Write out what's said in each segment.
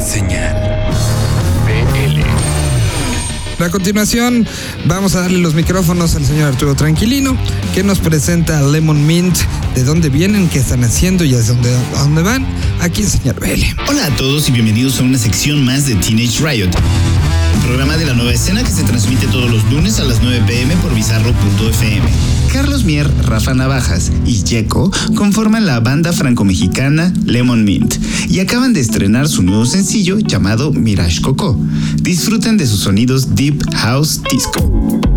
Señal. A continuación, vamos a darle los micrófonos al señor Arturo Tranquilino, que nos presenta Lemon Mint, de dónde vienen, qué están haciendo y a dónde, a dónde van, aquí en Señal BL. Hola a todos y bienvenidos a una sección más de Teenage Riot, un programa de la nueva escena que se transmite todos los lunes a las 9 pm por bizarro.fm. Carlos Mier, Rafa Navajas y Yeco conforman la banda franco-mexicana Lemon Mint y acaban de estrenar su nuevo sencillo llamado Mirage Coco. Disfruten de sus sonidos Deep House Disco.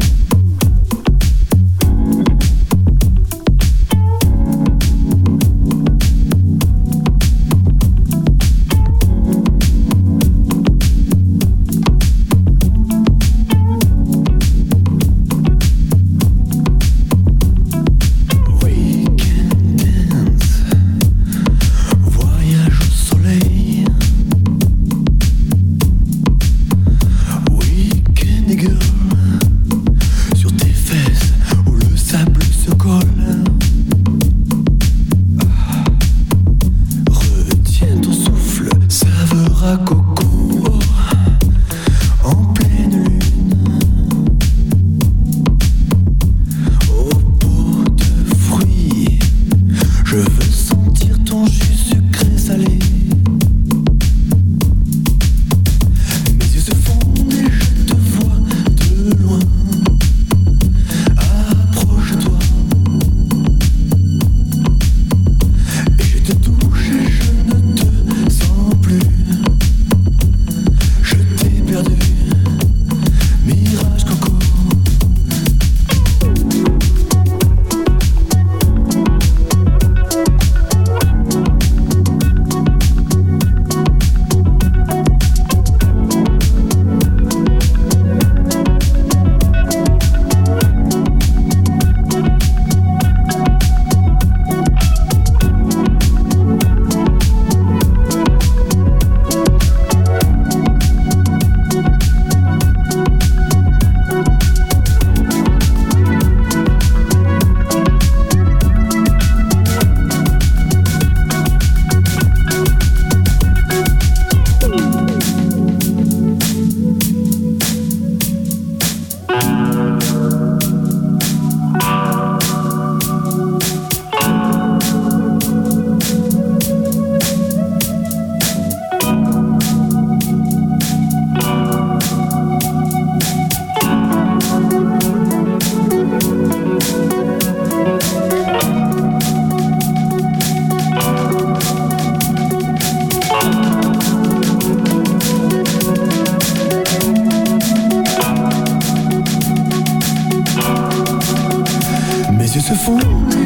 随风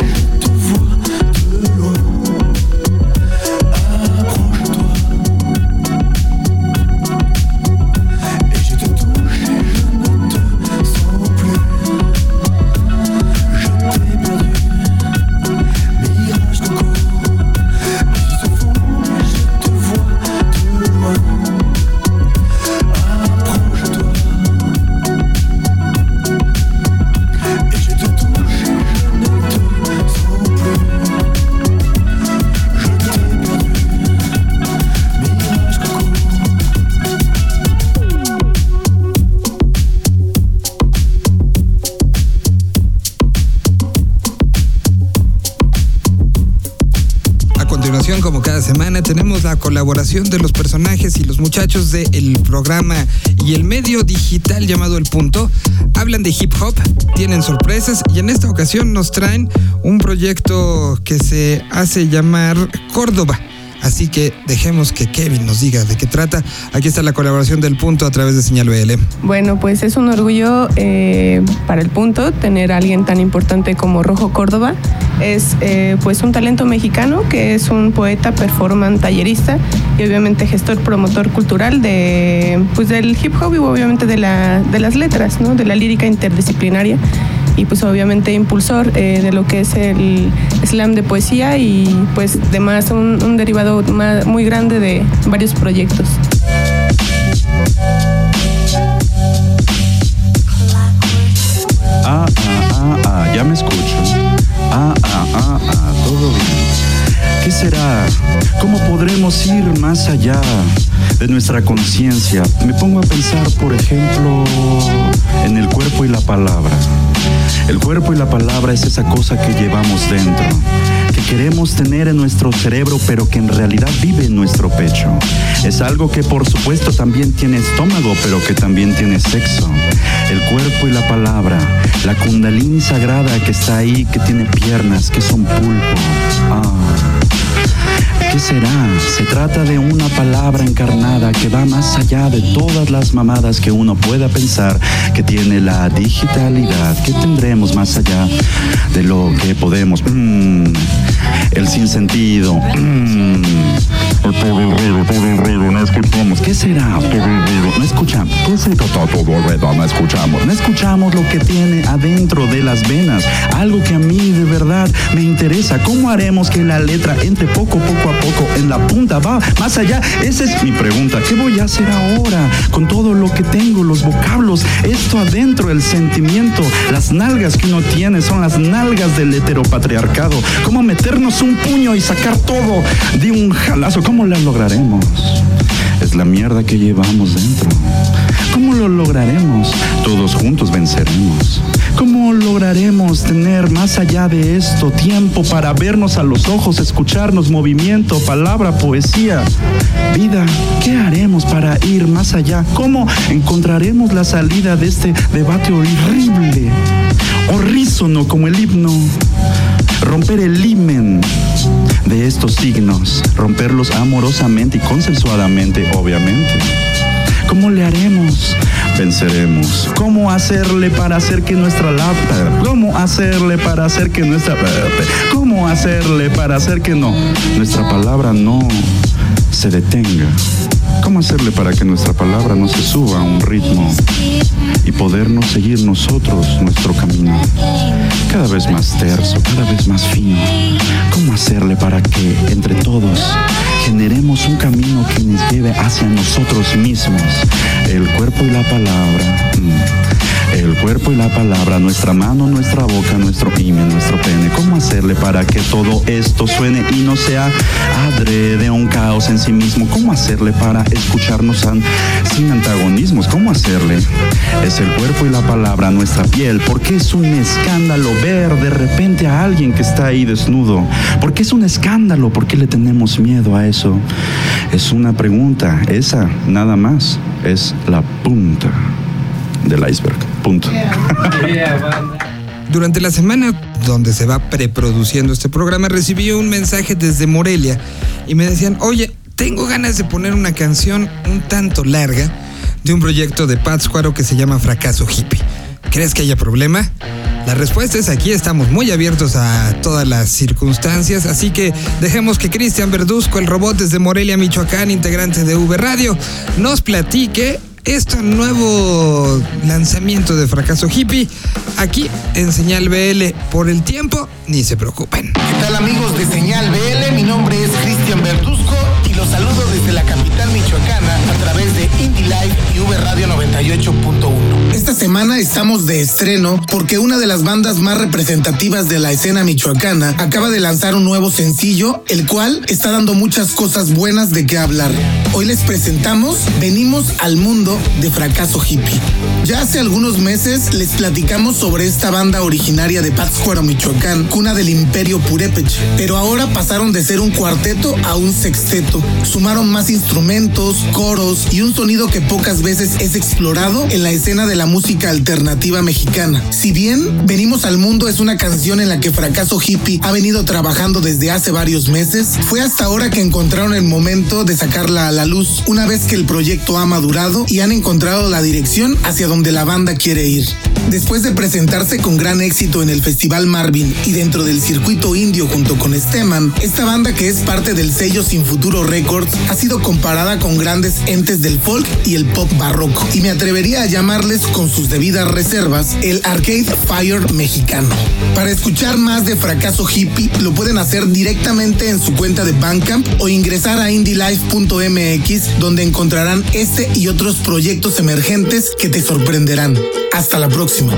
como cada semana, tenemos la colaboración de los personajes y los muchachos del programa y el medio digital llamado El Punto. Hablan de hip hop, tienen sorpresas y en esta ocasión nos traen un proyecto que se hace llamar Córdoba. Así que dejemos que Kevin nos diga de qué trata. Aquí está la colaboración del Punto a través de Señal BL. Bueno, pues es un orgullo eh, para el punto tener a alguien tan importante como Rojo Córdoba. Es eh, pues un talento mexicano que es un poeta, performance, tallerista y obviamente gestor, promotor cultural de pues del hip hop y obviamente de, la, de las letras, ¿no? de la lírica interdisciplinaria y pues obviamente impulsor eh, de lo que es el slam de poesía y pues además un, un derivado muy grande de varios proyectos. Ah, ah, ah, ah, ya me escuchan. Será? ¿Cómo podremos ir más allá? de nuestra conciencia. Me pongo a pensar, por ejemplo, en el cuerpo y la palabra. El cuerpo y la palabra es esa cosa que llevamos dentro, que queremos tener en nuestro cerebro, pero que en realidad vive en nuestro pecho. Es algo que por supuesto también tiene estómago, pero que también tiene sexo. El cuerpo y la palabra, la kundalini sagrada que está ahí, que tiene piernas, que son pulpo. Ah. ¿Qué será? Se trata de una palabra encarnada que va más allá de todas las mamadas que uno pueda pensar que tiene la digitalidad. ¿Qué tendremos más allá de lo que podemos? Mm, el sinsentido. Mm, todo el ruido, todo el ruido, no escuchamos. ¿Qué será? Todo no escuchamos. ¿Qué será todo el ruido? No escuchamos. No escuchamos lo que tiene adentro de las venas. Algo que a mí de verdad me interesa. ¿Cómo haremos que la letra entre poco, poco a poco en la punta? Va más allá. Esa es mi pregunta. ¿Qué voy a hacer ahora con todo lo que tengo, los vocablos, esto adentro, el sentimiento, las nalgas que uno tiene son las nalgas del heteropatriarcado? ¿Cómo meternos un puño y sacar todo de un jalazo? ¿Cómo lo lograremos? Es la mierda que llevamos dentro. ¿Cómo lo lograremos? Todos juntos venceremos. ¿Cómo lograremos tener más allá de esto tiempo para vernos a los ojos, escucharnos, movimiento, palabra, poesía, vida? ¿Qué haremos para ir más allá? ¿Cómo encontraremos la salida de este debate horrible, horrísono como el himno? Romper el himen de estos signos, romperlos amorosamente y consensuadamente, obviamente. ¿Cómo le haremos? Venceremos. ¿Cómo hacerle para hacer que nuestra lámpara? ¿Cómo hacerle para hacer que nuestra... ¿Cómo hacerle para hacer que no? Nuestra palabra no se detenga. ¿Cómo hacerle para que nuestra palabra no se suba a un ritmo y podernos seguir nosotros nuestro camino? Cada vez más terso, cada vez más fino. ¿Cómo hacerle para que entre todos generemos un camino que nos lleve hacia nosotros mismos? El cuerpo y la palabra. mm, El cuerpo y la palabra, nuestra mano, nuestra boca, nuestro himen, nuestro pene. ¿Cómo hacerle para que todo esto suene y no sea adrede un caos en sí mismo? ¿Cómo hacerle para escucharnos sin antagonismos? ¿Cómo hacerle? Es el cuerpo y la palabra, nuestra piel. ¿Por qué es un escándalo ver de repente a alguien que está ahí desnudo? ¿Por qué es un escándalo? ¿Por qué le tenemos miedo a eso? Es una pregunta. Esa, nada más, es la punta del iceberg. Punto. Durante la semana donde se va preproduciendo este programa, recibí un mensaje desde Morelia y me decían, oye, tengo ganas de poner una canción un tanto larga de un proyecto de Pátzcuaro que se llama Fracaso Hippie. ¿Crees que haya problema? La respuesta es aquí estamos muy abiertos a todas las circunstancias, así que dejemos que Cristian Verduzco, el robot desde Morelia, Michoacán, integrante de V Radio, nos platique este nuevo lanzamiento de Fracaso Hippie aquí en Señal BL. Por el tiempo, ni se preocupen. ¿Qué tal amigos de Señal BL? Mi nombre es Cristian Bertusco y los saludo desde la capital michoacana a través de Indie Live y V Radio 98.1. Esta semana estamos de estreno porque una de las bandas más representativas de la escena michoacana acaba de lanzar un nuevo sencillo, el cual está dando muchas cosas buenas de qué hablar. Hoy les presentamos Venimos al mundo de fracaso hippie. Ya hace algunos meses les platicamos sobre esta banda originaria de Pátzcuaro, Michoacán, cuna del imperio Purépech, pero ahora pasaron de ser un cuarteto a un sexteto. Sumaron más instrumentos, coros y un sonido que pocas veces es explorado en la escena de la música alternativa mexicana. Si bien Venimos al mundo es una canción en la que Fracaso Hippie ha venido trabajando desde hace varios meses, fue hasta ahora que encontraron el momento de sacarla a la luz, una vez que el proyecto ha madurado y han encontrado la dirección hacia donde la banda quiere ir. Después de presentarse con gran éxito en el Festival Marvin y dentro del circuito indio junto con Steman, esta banda que es parte del sello Sin Futuro Records ha sido comparada con grandes entes del folk y el pop barroco, y me atrevería a llamarles con sus debidas reservas el Arcade Fire mexicano. Para escuchar más de Fracaso Hippie lo pueden hacer directamente en su cuenta de Bandcamp o ingresar a indielife.mx donde encontrarán este y otros proyectos emergentes que te sorprenderán. Hasta la próxima.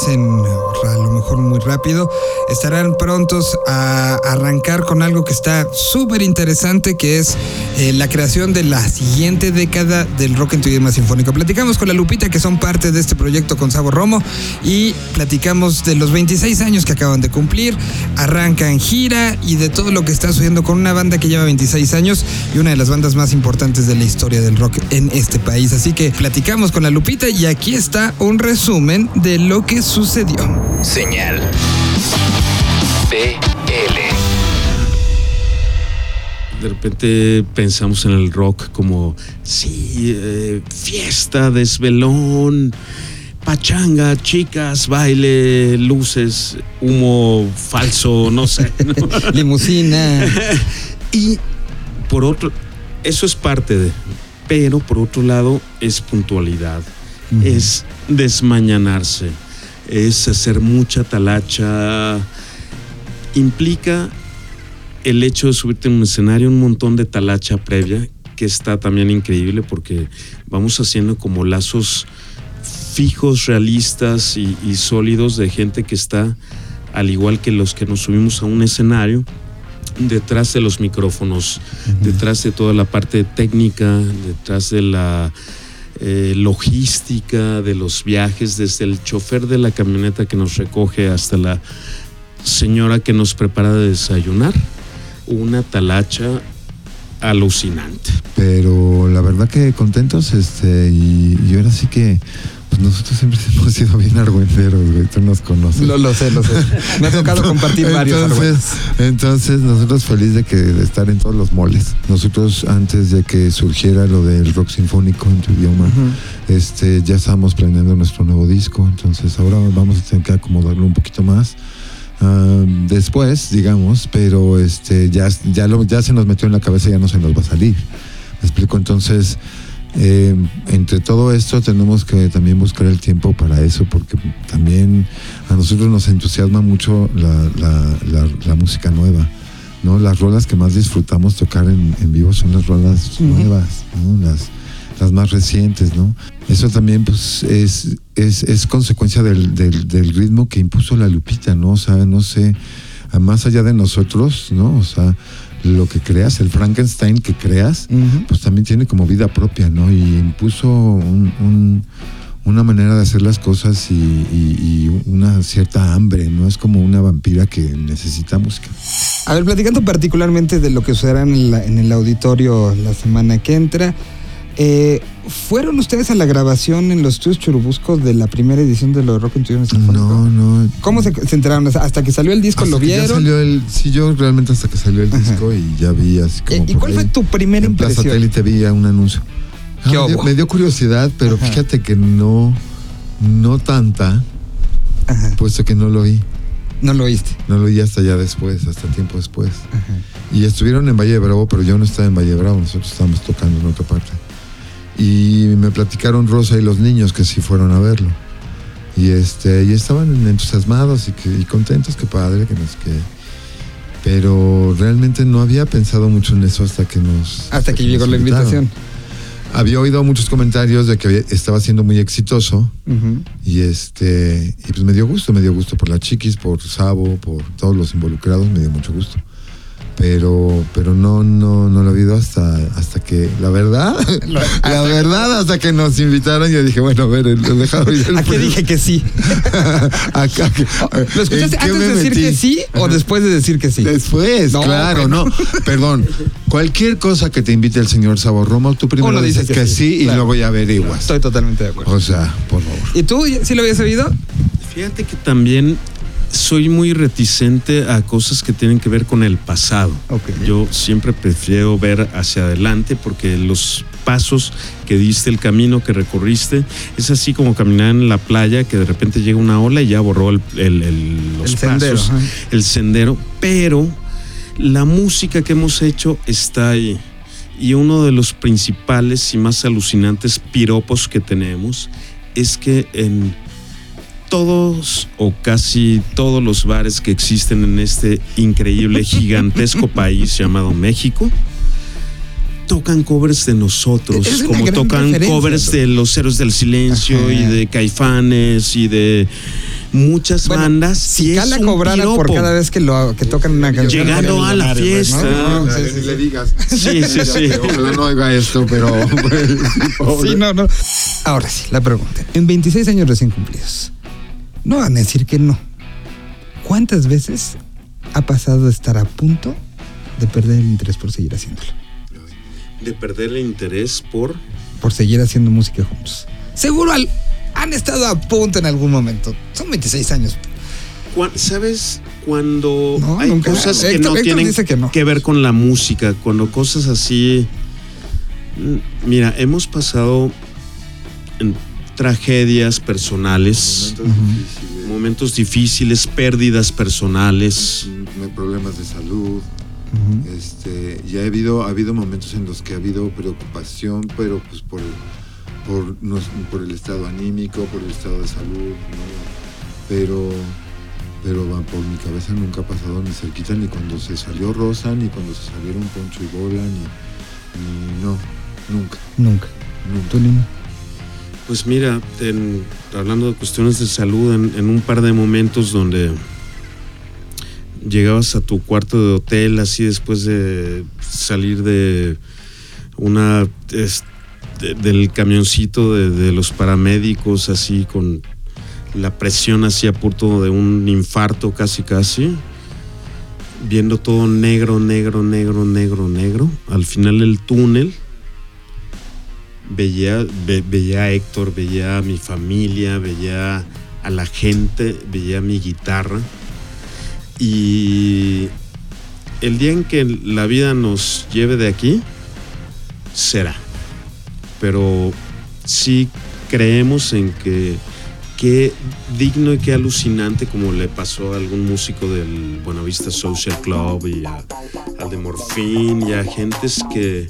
Dicen a lo muy rápido, estarán prontos a arrancar con algo que está súper interesante, que es eh, la creación de la siguiente década del rock en tu idioma sinfónico. Platicamos con la Lupita, que son parte de este proyecto con Sabo Romo, y platicamos de los 26 años que acaban de cumplir, arrancan gira y de todo lo que está sucediendo con una banda que lleva 26 años y una de las bandas más importantes de la historia del rock en este país. Así que platicamos con la Lupita y aquí está un resumen de lo que sucedió. Señal. BL. De repente pensamos en el rock como, sí, eh, fiesta, desvelón, pachanga, chicas, baile, luces, humo falso, no sé. ¿no? Limusina. y por otro, eso es parte de, pero por otro lado es puntualidad, es desmañanarse, es hacer mucha talacha, implica el hecho de subirte en un escenario, un montón de talacha previa, que está también increíble porque vamos haciendo como lazos fijos, realistas y, y sólidos de gente que está, al igual que los que nos subimos a un escenario, detrás de los micrófonos, detrás de toda la parte técnica, detrás de la eh, logística de los viajes, desde el chofer de la camioneta que nos recoge hasta la señora que nos prepara de desayunar. Una talacha alucinante. Pero la verdad que contentos, este, y, y ahora sí que pues nosotros siempre hemos sido bien argüenderos, güey, tú nos conoces. Lo, lo sé, lo sé. Me ha tocado compartir varios entonces, entonces, nosotros felices de que de estar en todos los moles. Nosotros antes de que surgiera lo del rock sinfónico en tu idioma, este, ya estábamos planeando nuestro nuevo disco, entonces ahora vamos a tener que acomodarlo un poquito más. Después, digamos, pero este, ya, ya, lo, ya se nos metió en la cabeza, ya no se nos va a salir. ¿Me explico? Entonces, eh, entre todo esto tenemos que también buscar el tiempo para eso, porque también a nosotros nos entusiasma mucho la, la- la- la música nueva. ¿no? Las rolas que más disfrutamos tocar en, en vivo son las rolas nuevas, ¿no? las, las más recientes. ¿no? Eso también pues, es, es, es consecuencia del, del- del ritmo que impuso la Lupita, ¿no? O sea, no sé, más allá de nosotros, ¿no? O sea, lo que creas, el Frankenstein que creas, pues también tiene como vida propia, ¿no? Y impuso un- un- una manera de hacer las cosas y, y- y una cierta hambre, ¿no? Es como una vampira que necesita música. A ver, platicando particularmente de lo que sucederá en, la- en el auditorio la semana que entra, eh, ¿fueron ustedes a la grabación en los estudios Churubusco de la primera edición de lo Rock en tu idioma sinfónico? No, no. ¿Cómo se, se enteraron? Hasta que salió el disco, Hasta ¿lo que ya vieron? salió el, sí, yo realmente hasta que salió el disco y ya vi así como. Eh, ¿Y cuál fue tu primera en Plaza impresión? Satélite vi un anuncio. Ah, ¿Qué me, dio, hubo? me dio curiosidad, pero Ajá. fíjate que no, no tanta, Ajá, puesto que no lo oí. no lo oíste. No lo oí hasta ya después, hasta tiempo después. Y estuvieron en Valle de Bravo, pero yo no estaba en Valle de Bravo, nosotros estábamos tocando en otra parte. Y me platicaron Rosa y los niños que sí fueron a verlo. Y este, y estaban entusiasmados y, que, y contentos, que padre, que nos que. Pero realmente no había pensado mucho en eso hasta que nos. Hasta que llegó la invitación. Había oído muchos comentarios de que estaba siendo muy exitoso. Y este, y pues me dio gusto, me dio gusto por la chiquis, por Sabo, por todos los involucrados, me dio mucho gusto. Pero, pero no, no, no lo he oído hasta, hasta que, la verdad, la verdad, hasta que nos invitaron, yo dije, bueno, a ver, lo dejado oír el ¿A qué dije que sí? ¿Lo escuchaste ¿en qué antes de decir metí? que sí o después de decir que sí? Después, No, claro, bueno. no. Perdón. Cualquier cosa que te invite el señor Sabo Romo, tú primero Uno dices que que, sí, sí, y claro. luego ya averiguas. Estoy totalmente de acuerdo. O sea, por favor. ¿Y tú sí lo habías oído? Fíjate que también soy muy reticente a cosas que tienen que ver con el pasado. Ok. Yo siempre prefiero ver hacia adelante porque los pasos que diste, el camino que recorriste, es así como caminar en la playa que de repente llega una ola y ya borró el, el- el- los El sendero, pasos, el sendero. Pero la música que hemos hecho está ahí. Y uno de los principales y más alucinantes piropos que tenemos es que en todos o casi todos los bares que existen en este increíble, gigantesco país llamado México, tocan covers de nosotros, como tocan covers ¿no? de Los Héroes del Silencio Ajá. y de Caifanes y de muchas Bueno, bandas. Si y es Cala un cobrara por cada vez que, lo, que tocan una canción. Llegando a la fiesta. ¿no? No, sí, sí, le sí. digas. Sí, sí, sí. Ojalá no oiga esto, pero. pues. Sí, no, no. Ahora sí, la pregunta. En 26 años recién cumplidos, no van a decir que no. ¿Cuántas veces ha pasado de estar a punto de perder el interés por seguir haciéndolo? De perder el interés por. Por seguir haciendo música juntos. Seguro al- han estado a punto en algún momento. Son 26 años. ¿Sabes? Cuando No, hay nunca. cosas que Héctor- no Héctor tienen que no. ver con la música, cuando cosas así. Mm, Mira, hemos pasado en tragedias personales, Momentos difíciles, momentos difíciles, pérdidas personales. mm, problemas de salud. Este, ya ha habido, ha habido momentos en los que ha habido preocupación, pero pues por, por, nos- por el estado anímico, por el estado de salud, ¿no? Pero, pero por mi cabeza nunca ha pasado ni cerquita, ni cuando se salió Rosa, ni cuando se salieron Poncho y Bola, ni, ni no, nunca, Nunca. nunca. ¿Tú? Pues mira, en- hablando de cuestiones de salud, en, un par de momentos donde llegabas a tu cuarto de hotel así después de salir de una del camioncito de, de los paramédicos así con la presión así a punto de un infarto casi casi viendo todo negro negro negro negro negro al final del túnel veía, ve- veía a Héctor, veía a mi familia, veía a la gente, veía mi guitarra. Y el día en que la vida nos lleve de aquí, será. Pero sí creemos en que qué digno y qué alucinante como le pasó a algún músico del Buenavista Social Club y a- al de Morfín y a gentes que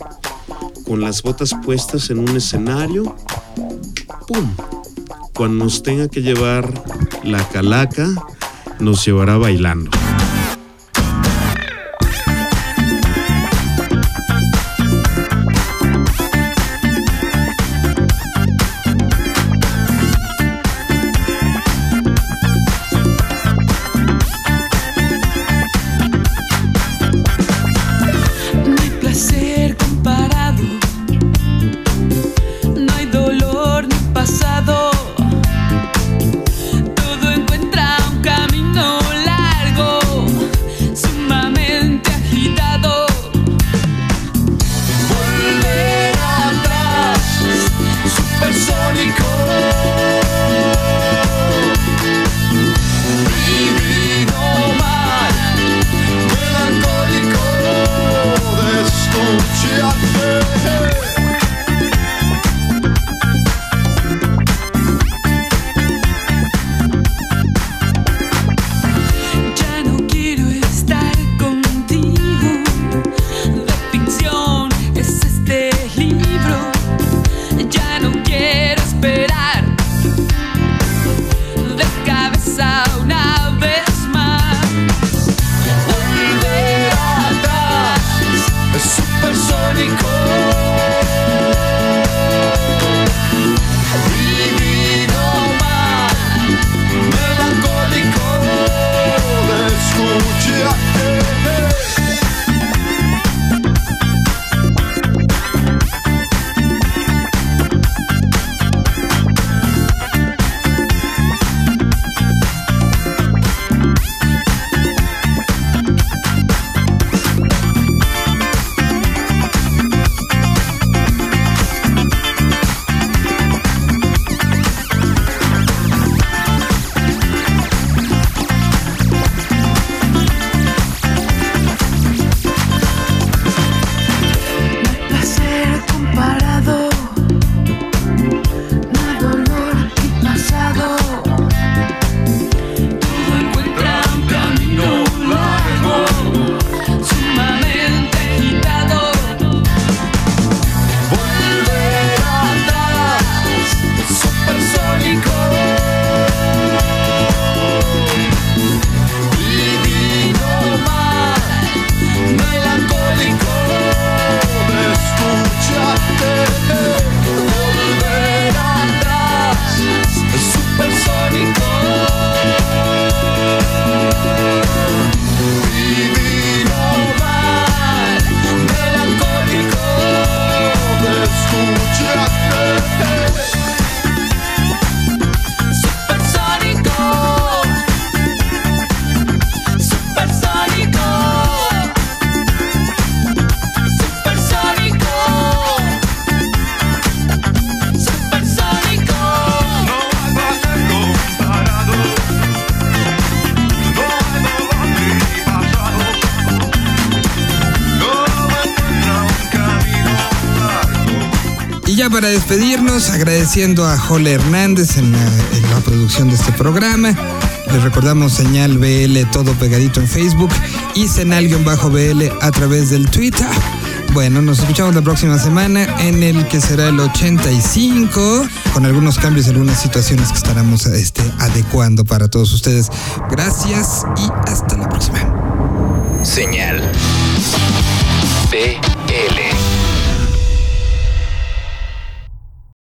con las botas puestas en un escenario, ¡pum! Cuando nos tenga que llevar la calaca, nos llevará bailando. Para despedirnos, agradeciendo a Jole Hernández en la, en producción de este programa. Les recordamos señal BL todo pegadito en Facebook y senal-BL a través del Twitter. Bueno, nos escuchamos la próxima semana en el que será el 85, con algunos cambios y algunas situaciones que estaremos este, adecuando para todos ustedes. Gracias y hasta la próxima. Señal BL.